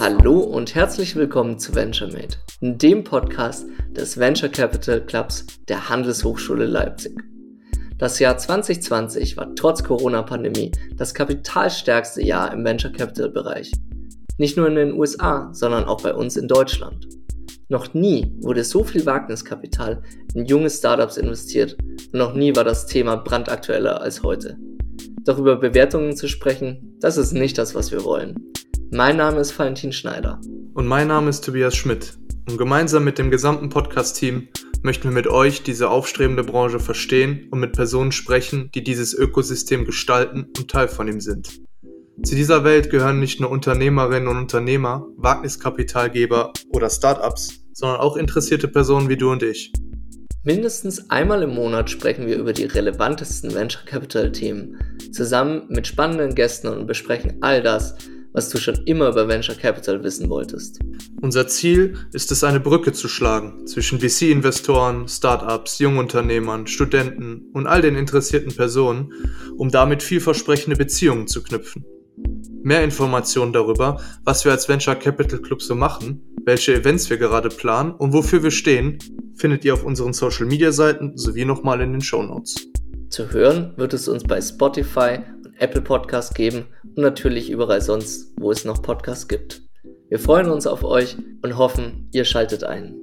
Hallo und herzlich willkommen zu VentureMate, dem Podcast des Venture Capital Clubs der Handelshochschule Leipzig. Das Jahr 2020 war trotz Corona-Pandemie das kapitalstärkste Jahr im Venture Capital Bereich. Nicht nur in den USA, sondern auch bei uns in Deutschland. Noch nie wurde so viel Wagniskapital in junge Startups investiert und noch nie war das Thema brandaktueller als heute. Doch über Bewertungen zu sprechen, das ist nicht das, was wir wollen. Mein Name ist Valentin Schneider. Und mein Name ist Tobias Schmidt. Und gemeinsam mit dem gesamten Podcast-Team möchten wir mit euch diese aufstrebende Branche verstehen und mit Personen sprechen, die dieses Ökosystem gestalten und Teil von ihm sind. Zu dieser Welt gehören nicht nur Unternehmerinnen und Unternehmer, Wagniskapitalgeber oder Startups, sondern auch interessierte Personen wie du und ich. Mindestens einmal im Monat sprechen wir über die relevantesten Venture Capital Themen, zusammen mit spannenden Gästen und besprechen all das, was du schon immer über Venture Capital wissen wolltest. Unser Ziel ist es, eine Brücke zu schlagen zwischen VC-Investoren, Startups, Jungunternehmern, Studenten und all den interessierten Personen, um damit vielversprechende Beziehungen zu knüpfen. Mehr Informationen darüber, was wir als Venture Capital Club so machen, welche Events wir gerade planen und wofür wir stehen, findet ihr auf unseren Social Media Seiten sowie nochmal in den Show Notes. Zu hören wird es uns bei Spotify Apple Podcast geben und natürlich überall sonst, wo es noch Podcasts gibt. Wir freuen uns auf euch und hoffen, ihr schaltet ein.